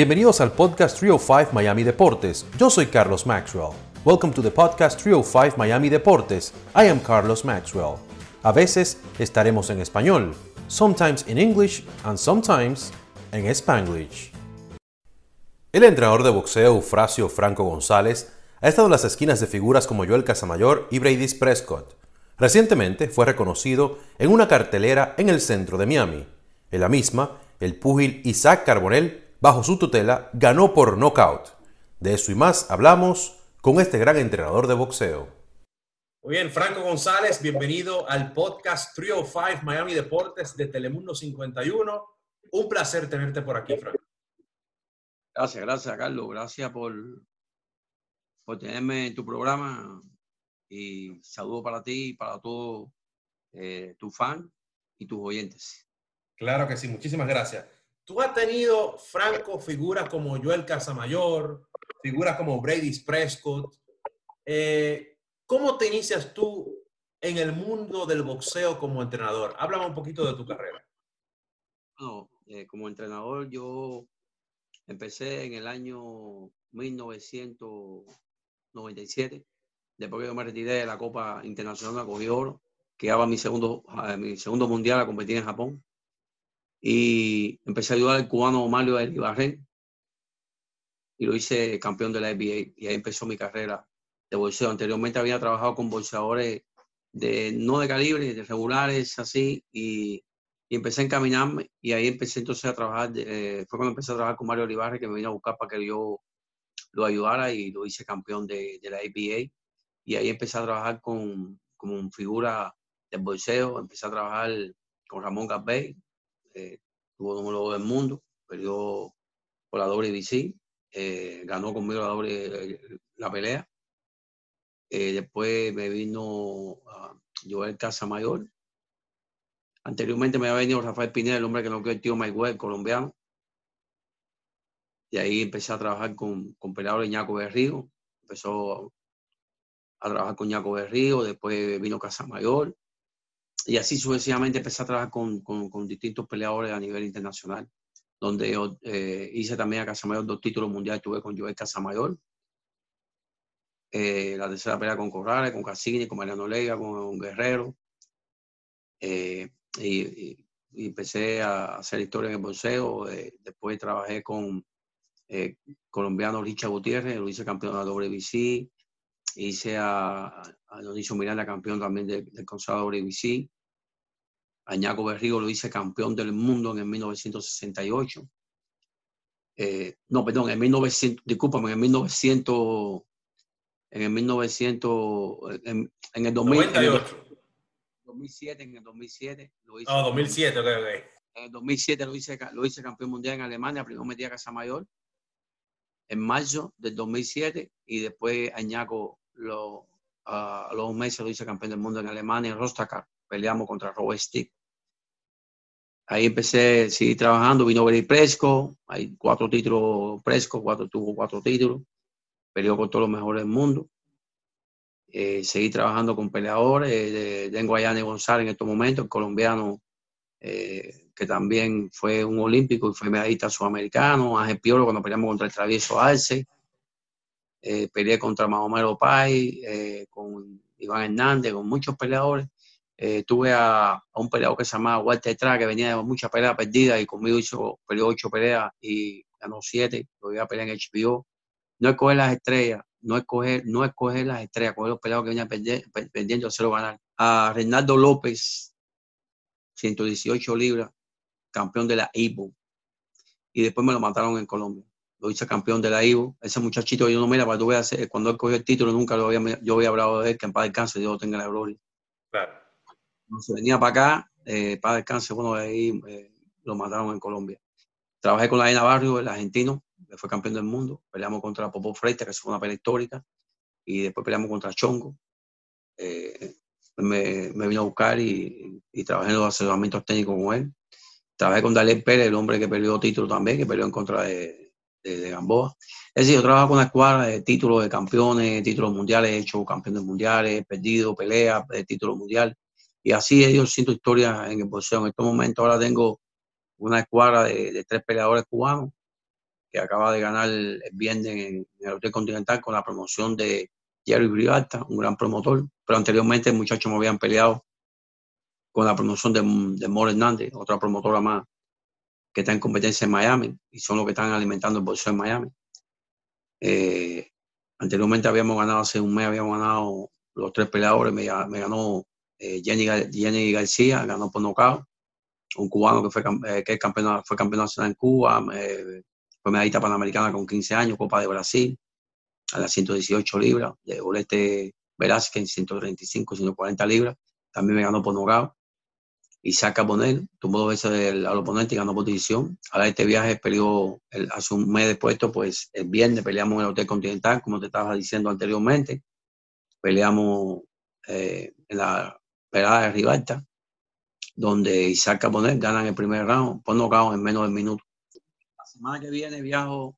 Bienvenidos al podcast 305 Miami Deportes. Yo soy Carlos Maxwell. Welcome to the podcast 305 Miami Deportes. I am Carlos Maxwell. A veces estaremos en español, sometimes in English and sometimes en Spanglish. El entrenador de boxeo Eufrasio Franco González ha estado en las esquinas de figuras como Joel Casamayor y Brady Prescott. Recientemente fue reconocido en una cartelera en el centro de Miami. En la misma, el púgil Isaac Carbonell bajo su tutela, ganó por knockout. De eso y más hablamos con este gran entrenador de boxeo. Muy bien, Franco González, bienvenido al podcast 305 Miami Deportes de Telemundo 51. Un placer tenerte por aquí, Franco. Gracias, gracias, Carlos. Gracias por, por tenerme en tu programa y saludo para ti y para todos eh, tus fans y tus oyentes. Claro que sí, muchísimas gracias. Tú has tenido, Franco, figuras como Joel Casamayor, figuras como Brady Prescott. Eh, ¿Cómo te inicias tú en el mundo del boxeo como entrenador? Háblame un poquito de tu carrera. Eh, como entrenador yo empecé en el año 1997, después que yo me retiré de la Copa Internacional, cogí oro, que daba mi segundo, eh, mi segundo mundial a competir en Japón y empecé a ayudar al cubano Mario Ibarren y lo hice campeón de la NBA y ahí empezó mi carrera de bolseo. Anteriormente había trabajado con bolseadores de no de calibre, de regulares, así, y, y empecé a encaminarme y ahí empecé entonces a trabajar, eh, fue cuando empecé a trabajar con Mario Olivares que me vino a buscar para que yo lo ayudara y lo hice campeón de, de la NBA y ahí empecé a trabajar con como figura del bolseo, empecé a trabajar con Ramón Gabey, eh, tuvo número del mundo, perdió por la WBC, eh, ganó conmigo la, doble, la pelea. Eh, después me vino a Joel Casamayor. Anteriormente me había venido Rafael Pineda, el hombre que no quedó el tío Mike colombiano. Y ahí empecé a trabajar con, con peleadores Ñaco Berrío. Empezó a trabajar con Ñaco Berrío, después vino Casamayor y así sucesivamente empecé a trabajar con, con, distintos peleadores a nivel internacional, donde yo eh, hice también a Casamayor dos títulos mundiales, tuve con Joel Casamayor, eh, la tercera pelea con Corrales, con Cassini, con Mariano Lega, con Guerrero, eh, y, empecé a hacer historia en el boxeo, después trabajé con colombiano Richard Gutiérrez, lo hice campeón de la WBC, hice a, a Dionisio Miranda, campeón también del, del Consejo WBC. Añaco Berrigo lo hice campeón del mundo en el 1968. Eh, no, perdón, en 1900, discúlpame, en el 1900, en el 1900, en, en el 2000, 2007, en el 2007 lo hice. Oh, 2007, ok, ok. En el 2007 lo hice, lo hice campeón mundial en Alemania, primero metí a Casa Mayor en marzo del 2007 y después Añaco lo, a los meses lo hice campeón del mundo en Alemania, en Rostock, peleamos contra Robert Stick. Ahí empecé a seguir trabajando, vino Gary Presco, hay cuatro títulos Presco, cuatro, tuvo cuatro títulos, peleó con todos los mejores del mundo. Eh, seguí trabajando con peleadores, eh, tengo a Yane González en estos momentos, colombiano eh, que también fue un olímpico y fue medallista sudamericano, Ángel Piolo cuando peleamos contra el travieso Arce, eh, peleé contra Mahomero Pai, eh, con Iván Hernández, con muchos peleadores. Eh, tuve a, un peleador que se llamaba Walter Tra, que venía de muchas peleas perdidas y conmigo hizo, peleó ocho peleas y ganó siete. Lo iba a pelear en HBO. No escoger las estrellas, no escoger, no escoger las estrellas, coger los peleadores que venían perdiendo, hacerlo ganar. A Reinaldo López, 118 libras, campeón de la IBO. Y después me lo mataron en Colombia lo hice campeón de la IVO. Ese muchachito yo no mira, para tú veas, cuando él cogió el título, nunca lo había, yo había hablado de él, que en paz descanse, Dios lo tenga la gloria. Claro. Se venía para acá, eh, para descanse, bueno, de ahí eh, lo mataron en Colombia. Trabajé con la Ena Barrio, el argentino, que fue campeón del mundo. Peleamos contra Popo Freite, que fue una pelea histórica. Y después peleamos contra Chongo. Eh, me, me, vino a buscar y, y, trabajé en los asesoramientos técnicos con él. Trabajé con Daniel Pérez, el hombre que perdió título también, que peleó en contra de, de, Gamboa. Es decir, yo trabajo con una escuadra de títulos de campeones, títulos mundiales, he hecho campeones mundiales, perdido peleas de títulos mundiales. Y así he ido haciendo historias en el boxeo. En estos momentos ahora tengo una escuadra de, tres peleadores cubanos que acaba de ganar el viernes en, el Hotel Continental con la promoción de Jerry Brigalta, un gran promotor, pero anteriormente muchachos me habían peleado con la promoción de, de More Hernández, otra promotora más que está en competencia en Miami y son los que están alimentando el bolso en Miami. Eh, anteriormente habíamos ganado, hace un mes habíamos ganado los tres peleadores, me, ganó eh, Jenny, Jenny, García, ganó por nocaut, un cubano que fue, eh, que campeón, fue campeón nacional en Cuba, fue medallista panamericana con 15 años, Copa de Brasil, a las 118 libras, de Bolete Velázquez en 135, 140 libras, también me ganó por nocaut. Isaac Carbonell tuvo dos veces al oponente y ganó por división. Ahora este viaje peleó hace un mes después, pues el viernes peleamos en el Hotel Continental, como te estaba diciendo anteriormente. Peleamos eh, en la pelada de Rivalta, donde Isaac Carbonell gana en el primer round, por nocaut en menos de un minuto. La semana que viene viajo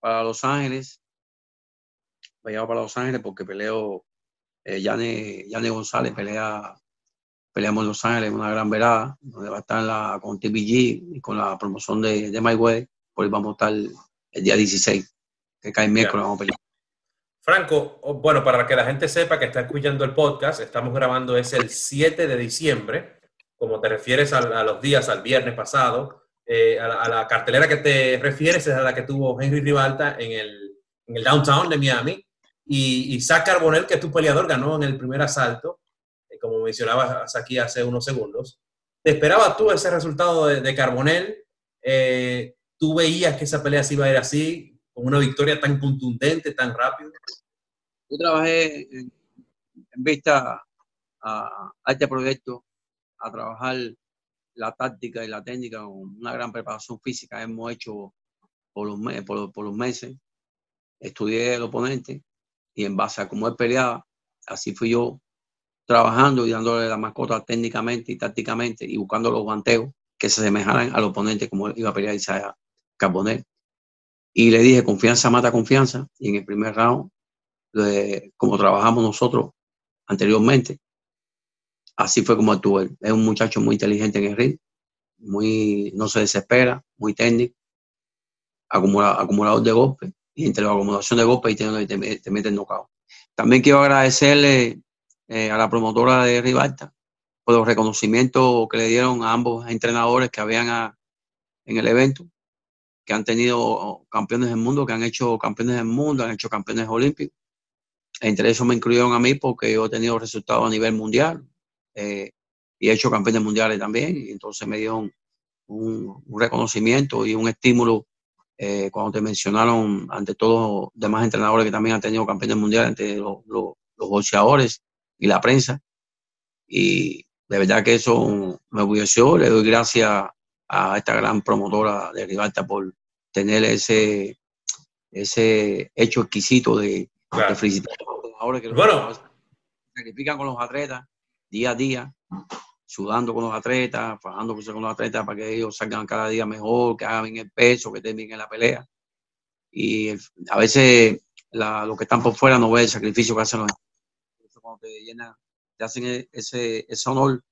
para Los Ángeles. Viajo para Los Ángeles porque peleo eh, Yane, Yane González, pelea peleamos en Los Ángeles, una gran verada, donde va a estar la, con TPG y con la promoción de, de My Way. Por ahí vamos a estar el, día 16, que cae miércoles, vamos a pelear. Franco, bueno, para que la gente sepa que está escuchando el podcast, estamos grabando es el 7 de diciembre, como te refieres a, los días, al viernes pasado, eh, a, la, cartelera que te refieres es a la que tuvo Henry Rivalta en el, en el downtown de Miami, y, y Zach Carbonell, que es tu peleador, ganó en el primer asalto mencionabas aquí hace unos segundos. ¿Te esperabas tú ese resultado de, de Carbonell? Eh, ¿Tú veías que esa pelea se iba a ir así, con una victoria tan contundente, tan rápida? Yo trabajé en, vista a, este proyecto, a trabajar la táctica y la técnica con una gran preparación física. Hemos hecho por los, por, por los meses. Estudié el oponente y en base a cómo él peleaba, así fui yo trabajando y dándole la mascota técnicamente y tácticamente y buscando los guanteos que se asemejaran al oponente como iba a pelear Isaiah Carbonell. Y le dije, confianza mata confianza. Y en el primer round, como trabajamos nosotros anteriormente, así fue como actuó él. Es un muchacho muy inteligente en el ring, muy, no se desespera, muy técnico, acumulador de golpes, y entre la acumulación de golpes y te, te, te mete el knockout. También quiero agradecerle eh, a la promotora de Rivalta por los reconocimientos que le dieron a ambos entrenadores que habían en el evento, que han tenido campeones del mundo, que han hecho campeones del mundo, han hecho campeones olímpicos. Entre eso me incluyeron a mí porque yo he tenido resultados a nivel mundial eh, y he hecho campeones mundiales también. Y entonces me dieron un, reconocimiento y un estímulo eh, cuando te mencionaron ante todos los demás entrenadores que también han tenido campeones mundiales, ante los, los, los boxeadores y la prensa. Y de verdad que eso me orgulleció. Le doy gracias a esta gran promotora de Rivalta por tener ese, ese hecho exquisito de, felicitar a los entrenadores que bueno. sacrifican con los atletas día a día, sudando con los atletas, trabajando con los atletas para que ellos salgan cada día mejor, que hagan bien el peso, que estén bien en la pelea. Y a veces la, los que están por fuera no ven el sacrificio que hacen los te llena, te hacen e, ese, ese honor,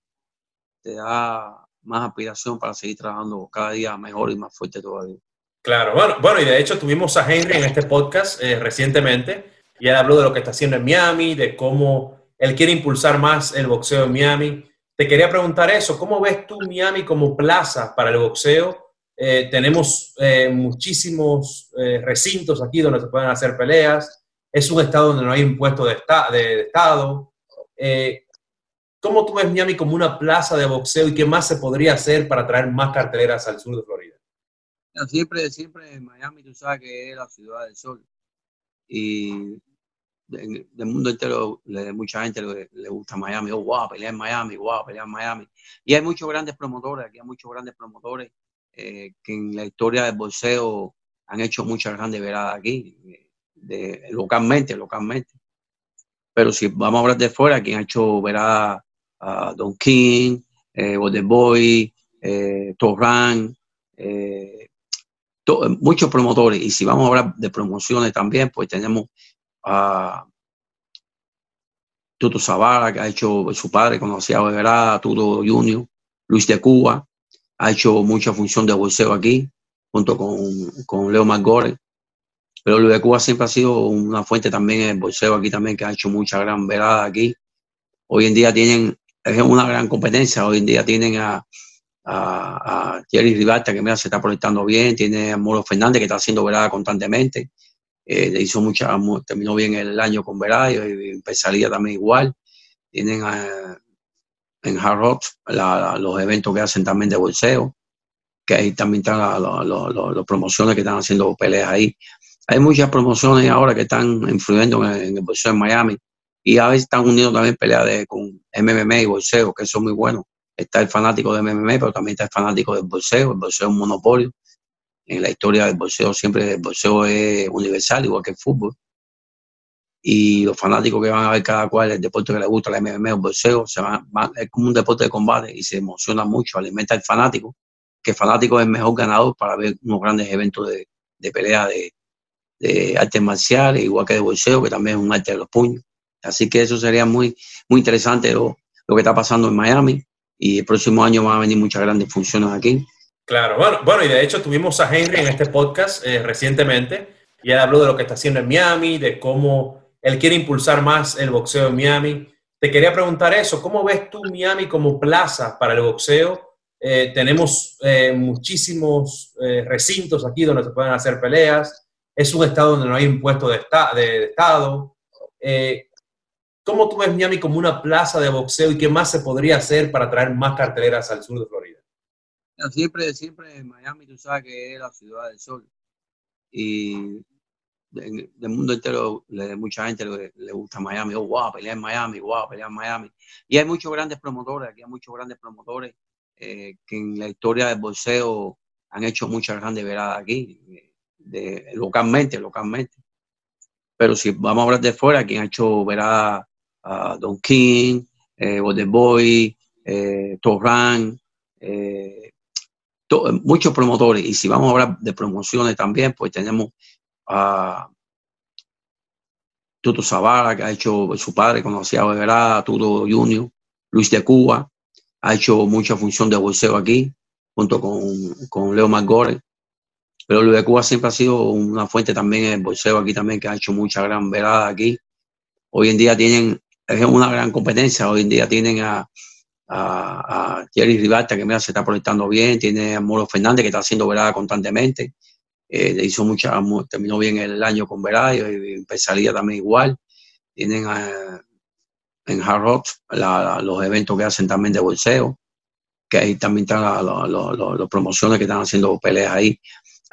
te da más aspiración para seguir trabajando cada día mejor y más fuerte todavía. Claro, bueno, bueno y de hecho tuvimos a Henry en este podcast eh, recientemente y él habló de lo que está haciendo en Miami, de cómo él quiere impulsar más el boxeo en Miami. Te quería preguntar eso, ¿cómo ves tú Miami como plaza para el boxeo? Eh, tenemos eh, muchísimos recintos aquí donde se pueden hacer peleas es un estado donde no hay impuesto de, de, Estado. Eh, ¿Cómo tú ves Miami como una plaza de boxeo y qué más se podría hacer para traer más carteleras al sur de Florida? Siempre, siempre Miami, tú sabes que es la ciudad del sol. Y del mundo entero, mucha gente le, gusta Miami. Oh, wow, pelear en Miami, wow, pelear en Miami. Y hay muchos grandes promotores, aquí hay muchos grandes promotores eh, que en la historia del boxeo han hecho muchas grandes veradas aquí localmente, localmente. Pero si vamos a hablar de fuera, quien ha hecho verá a Don King, eh, Boy, eh, Torran, eh, muchos promotores. Y si vamos a hablar de promociones también, pues tenemos a Tuto Zavara, que ha hecho su padre, conocía a Verá, Tuto Junior, Luis de Cuba, ha hecho mucha función de bolseo aquí. junto con, con Leo McGore. Pero el de Cuba siempre ha sido una fuente también en el bolseo aquí también, que ha hecho mucha gran velada aquí. Hoy en día tienen, es una gran competencia, hoy en día tienen a, a, Jerry Rivalta, que mira, se está proyectando bien, tiene a Moro Fernández, que está haciendo velada constantemente, eh, le hizo mucha, terminó bien el año con velada y empezaría también igual. Tienen en Hard los eventos que hacen también de bolseo, que ahí también están las promociones que están haciendo peleas ahí. Hay muchas promociones ahora que están influyendo en, el bolseo en Miami y a veces están unidos también peleas con MMA y bolseo, que son muy buenos está el fanático de MMA, pero también está el fanático del boxeo. El boxeo es un monopolio. En la historia del boxeo siempre el boxeo es universal, igual que el fútbol. Y los fanáticos que van a ver cada cual el deporte que les gusta, la MMA o el boxeo, se van, es como un deporte de combate y se emociona mucho, alimenta al fanático, que el fanático es el mejor ganador para ver unos grandes eventos de, de pelea de, de artes marciales, igual que de boxeo, que también es un arte de los puños. Así que eso sería muy, muy interesante lo, lo que está pasando en Miami y el próximo año van a venir muchas grandes funciones aquí. Claro, bueno, bueno y de hecho tuvimos a Henry en este podcast eh, recientemente y él habló de lo que está haciendo en Miami, de cómo él quiere impulsar más el boxeo en Miami. Te quería preguntar eso, ¿cómo ves tú Miami como plaza para el boxeo? Eh, tenemos eh, muchísimos recintos aquí donde se pueden hacer peleas. Es un estado donde no hay impuesto de, de estado. ¿Cómo tú ves Miami como una plaza de boxeo y qué más se podría hacer para traer más carteleras al sur de Florida? Siempre, siempre en Miami tú sabes que es la ciudad del sol. Y del mundo entero, mucha gente le, gusta Miami. Oh, wow, pelear en Miami, wow, pelear en Miami. Y hay muchos grandes promotores, aquí hay muchos grandes promotores eh, que en la historia del boxeo han hecho muchas grandes veradas aquí, de, localmente, localmente. Pero si vamos a hablar de fuera, quien ha hecho veradas Don King, eh, Boy, eh, Torran, eh, muchos promotores. Y si vamos a hablar de promociones también, pues tenemos a Tuto Zavara, que ha hecho su padre, conocido de Verada, Tuto Junior, Luis de Cuba, ha hecho mucha función de bolseo aquí, junto con, con Leo Magore. Pero Luis de Cuba siempre ha sido una fuente también en el bolseo aquí también, que ha hecho mucha gran velada aquí. Hoy en día tienen es una gran competencia. Hoy en día tienen a, a, Jerry Rivalta, que mira, se está proyectando bien, tiene a Moro Fernández, que está haciendo velada constantemente. Eh, le hizo mucha, terminó bien el año con velada y empezaría también igual. Tienen en Hard los eventos que hacen también de bolseo, que ahí también están las promociones que están haciendo peleas ahí.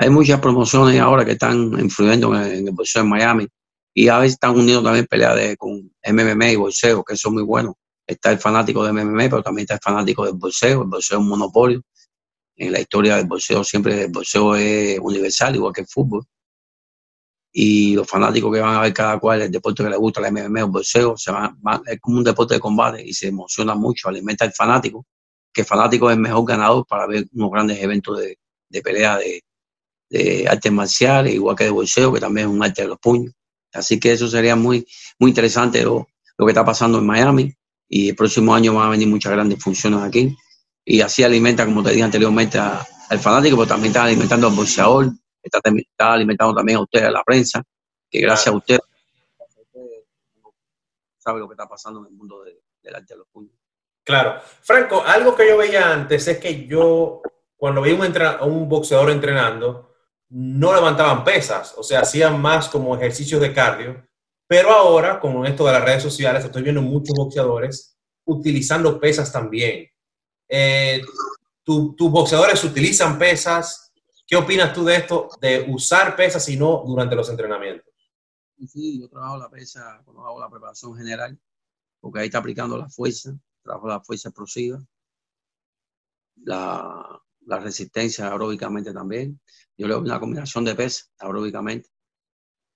Hay muchas promociones ahora que están influyendo en, el bolseo en Miami y a veces están unidos también peleas de, con MMA y bolseo, que son muy buenos. Está el fanático de MMA, pero también está el fanático del bolseo. El bolseo es un monopolio. En la historia del bolseo siempre el bolseo es universal, igual que el fútbol. Y los fanáticos que van a ver cada cual el deporte que les gusta, el MMA o el bolseo, se van, es como un deporte de combate y se emociona mucho, alimenta al fanático, que el fanático es el mejor ganador para ver unos grandes eventos de, de pelea de, de artes marciales, igual que de bolseo, que también es un arte de los puños. Así que eso sería muy, muy interesante lo, que está pasando en Miami y el próximo año van a venir muchas grandes funciones aquí y así alimenta, como te dije anteriormente, al fanático, pero también está alimentando al boxeador, está, alimentando también a ustedes, a la prensa, que gracias a ustedes sabe lo que está pasando en el mundo del arte de los puños. Claro. Franco, algo que yo veía antes es que yo, cuando veía un, un boxeador entrenando, no levantaban pesas, o sea, hacían más como ejercicios de cardio, pero ahora, con esto de las redes sociales, estoy viendo muchos boxeadores utilizando pesas también. Eh, ¿Tus boxeadores utilizan pesas? ¿Qué opinas tú de esto, de usar pesas y no durante los entrenamientos? Sí, yo trabajo la pesa cuando hago la preparación general, porque ahí está aplicando la fuerza, trabajo la fuerza explosiva, la, la resistencia aeróbicamente también. Yo le doy una combinación de pes aeróbicamente.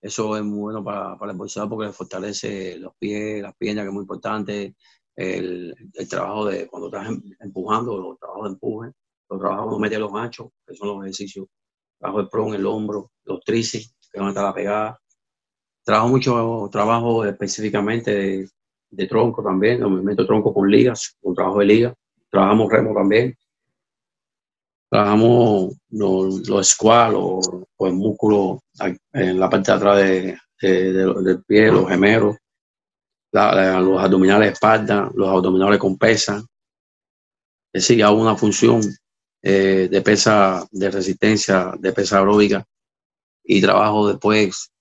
Eso es muy bueno para, para el boxeador porque le fortalece los pies, las piernas, que es muy importante. El, trabajo de cuando estás em, empujando, los trabajos de empuje, los trabajos de meter los machos, que son los ejercicios. Trabajo el pro en el hombro, los tríceps, que van a estar la pegada. Trabajo mucho trabajo específicamente de, tronco también, el movimiento de tronco con ligas, un trabajo de liga. Trabajamos remo también Trabajamos los, los squats o, el músculo en la parte de atrás de, del pie, los gemelos, los abdominales espalda, los abdominales con pesa. Es decir, hago una función eh, de pesa, de resistencia, de pesa aeróbica y trabajo después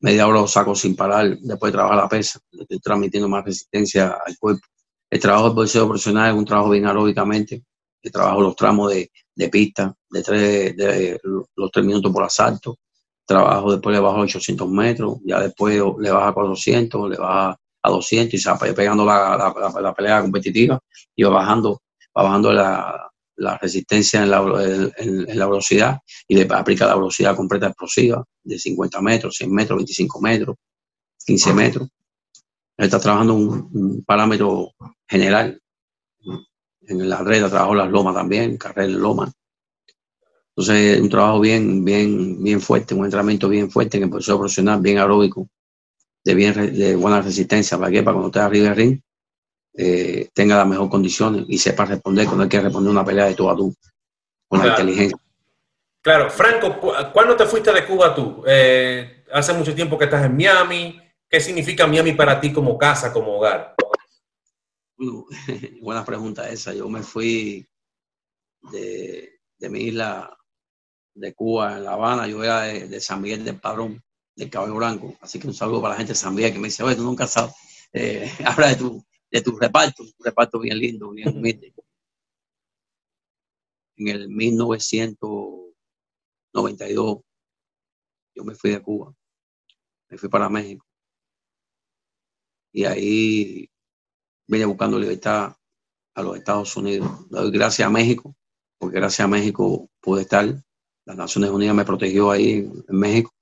media hora lo saco sin parar, después de trabajar la pesa, estoy transmitiendo más resistencia al cuerpo. El trabajo del boxeo profesional es un trabajo bien aeróbicamente, el trabajo los tramos de, de pista, de, tres, de los tres minutos por asalto, trabajo después le bajo a 800 metros, ya después le baja a 400, le baja a 200 y se va pegando la, la, la, pelea competitiva y va bajando, va bajando la, la resistencia en la, en, la, velocidad y le aplica la velocidad completa explosiva de 50 metros, 100 metros, 25 metros, 15 metros. Está trabajando un, parámetro general. En la red trabajo las lomas también, carrera en loma. Entonces, un trabajo bien, bien, bien fuerte, un entrenamiento bien fuerte en el proceso profesional, bien aeróbico, de, bien, de buena resistencia. ¿Para que Para cuando esté arriba del ring, eh, tenga las mejores condiciones y sepa responder cuando hay que responder una pelea de tú a tú, con la inteligencia. Claro, Franco, ¿cuándo te fuiste de Cuba tú? Eh, hace mucho tiempo que estás en Miami. ¿Qué significa Miami para ti como casa, como hogar? buena pregunta esa. Yo me fui de, de, mi isla de Cuba, en La Habana. Yo era de, San Miguel del Padrón, del Caballo Blanco. Así que un saludo para la gente de San Miguel que me dice, oye, tú nunca sabes. Eh, habla de tu, de tu reparto, un reparto bien lindo, bien humilde. En el 1992 yo me fui de Cuba, me fui para México. Y ahí vine buscando libertad a los Estados Unidos. Doy gracias a México, porque gracias a México pude estar. Las Naciones Unidas me protegió ahí en México.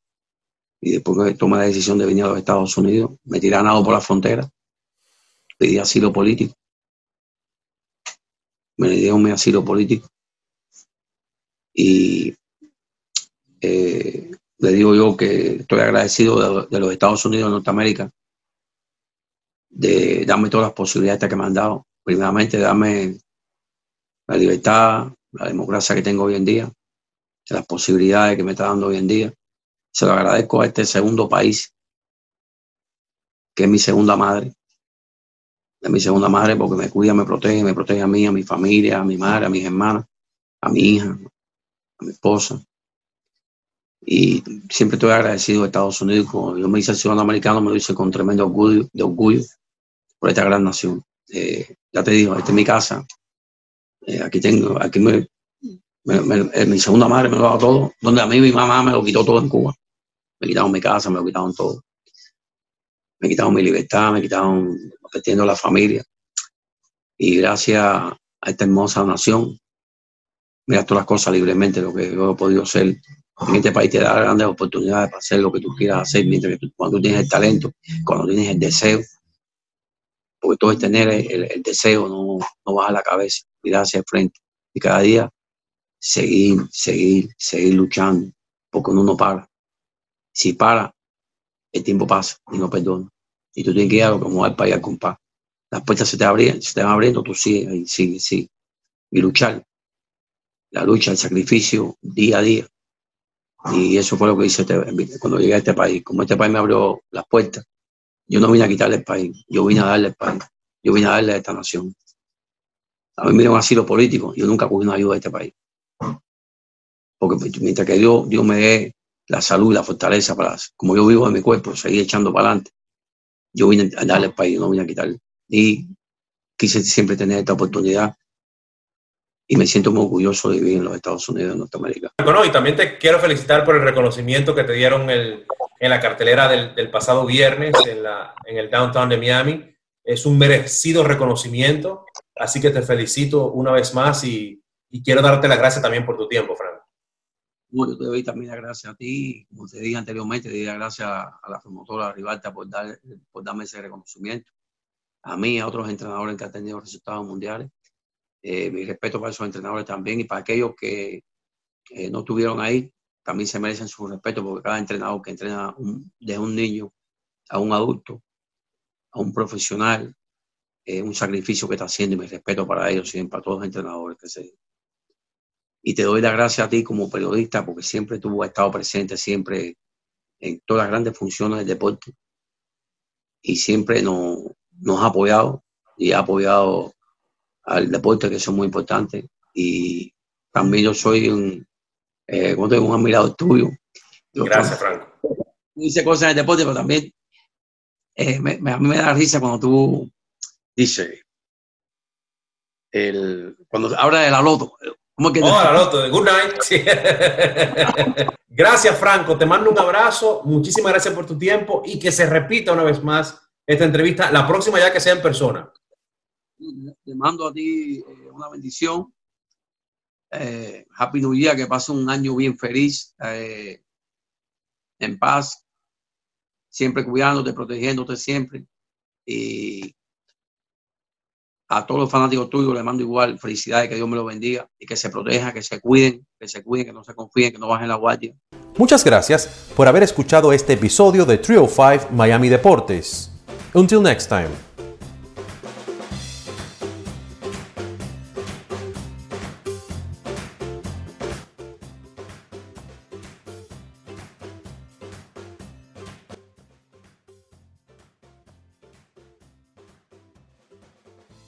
Y después que tomé la decisión de venir a los Estados Unidos, me tiré a por la frontera pedí asilo político. Me dieron mi asilo político. Y eh, le digo yo que estoy agradecido de, los Estados Unidos de Norteamérica de darme todas las posibilidades que me han dado. Primeramente, darme la libertad, la democracia que tengo hoy en día, las posibilidades que me está dando hoy en día. Se lo agradezco a este segundo país, que es mi segunda madre, de mi segunda madre porque me cuida, me protege, me protege a mí, a mi familia, a mi madre, a mis hermanas, a mi hija, a mi esposa. Y siempre estoy agradecido a Estados Unidos. Como yo me hice ciudadano americano, me lo hice con tremendo orgullo, de orgullo por esta gran nación. Eh, ya te digo, esta es mi casa. Eh, aquí tengo, aquí me, mi segunda madre me lo dado todo. Donde a mí mi mamá me lo quitó todo en Cuba. Me quitaron mi casa, me lo quitaron todo me quitaron mi libertad, me quitaron la familia. Y gracias a esta hermosa nación, mira todas las cosas libremente, lo que yo he podido hacer. En este país te da grandes oportunidades para hacer lo que tú quieras hacer, mientras que cuando tú tienes el talento, cuando tienes el deseo, porque todo es tener el, deseo, no, no bajar la cabeza, mirar hacia el frente. Y cada día seguir, seguir, seguir luchando, porque uno no para. Si para, el tiempo pasa y no perdona y tú tienes que ir a lo que mueve para allá, compa. Las puertas se te abren, se te van abriendo, tú sigues ahí, sigue, sigue. Y luchar. La lucha, el sacrificio, día a día. Y eso fue lo que hice este, cuando llegué a este país. Como este país me abrió las puertas, yo no vine a quitarle el país, yo vine a darle el país, yo vine a darle a esta nación. A mí me dieron asilo político, yo nunca cogí una ayuda de este país. Porque mientras que Dios, Dios me dé la salud y la fortaleza para, como yo vivo en mi cuerpo, seguir echando para adelante yo vine a darle al país, no vine a quitarle. Y quise siempre tener esta oportunidad y me siento muy orgulloso de vivir en los Estados Unidos de Norteamérica. Bueno, y también te quiero felicitar por el reconocimiento que te dieron el, en la cartelera del, del pasado viernes en, la, en, el downtown de Miami. Es un merecido reconocimiento, así que te felicito una vez más y, y quiero darte las gracias también por tu tiempo, Frank. Bueno, yo te doy también las gracias a ti, como te dije anteriormente, te doy las gracias a la promotora Rivalta por, dar, por darme ese reconocimiento. A mí, a otros entrenadores que han tenido resultados mundiales. Eh, mi respeto para esos entrenadores también y para aquellos que no estuvieron ahí, también se merecen su respeto porque cada entrenador que entrena desde un niño a un adulto, a un profesional, es un sacrificio que está haciendo y mi respeto para ellos y para todos los entrenadores que se Y te doy las gracias a ti como periodista porque siempre tú has estado presente, siempre en todas las grandes funciones del deporte. Y siempre nos, nos ha apoyado y ha apoyado al deporte, que son muy importantes. Y también yo soy un, eh, como un admirador tuyo. Gracias, Franco. Dice cosas en el deporte, pero también eh, me, a mí me da risa cuando tú dices, el, cuando habla de la loto. ¿Cómo que oh, la loto, good night. gracias, Franco. Te mando un abrazo. Muchísimas gracias por tu tiempo y que se repita una vez más esta entrevista, la próxima ya que sea en persona. Te mando a ti eh, una bendición. Eh, Happy New Year, que pase un año bien feliz, eh, en paz, siempre cuidándote, protegiéndote siempre. Y a todos los fanáticos tuyos les mando igual felicidades, que Dios me los bendiga y que se proteja, que se cuiden, que se cuiden, que no se confíen, que no bajen la guardia. Muchas gracias por haber escuchado este episodio de Trio 5 Miami Deportes. Until next time.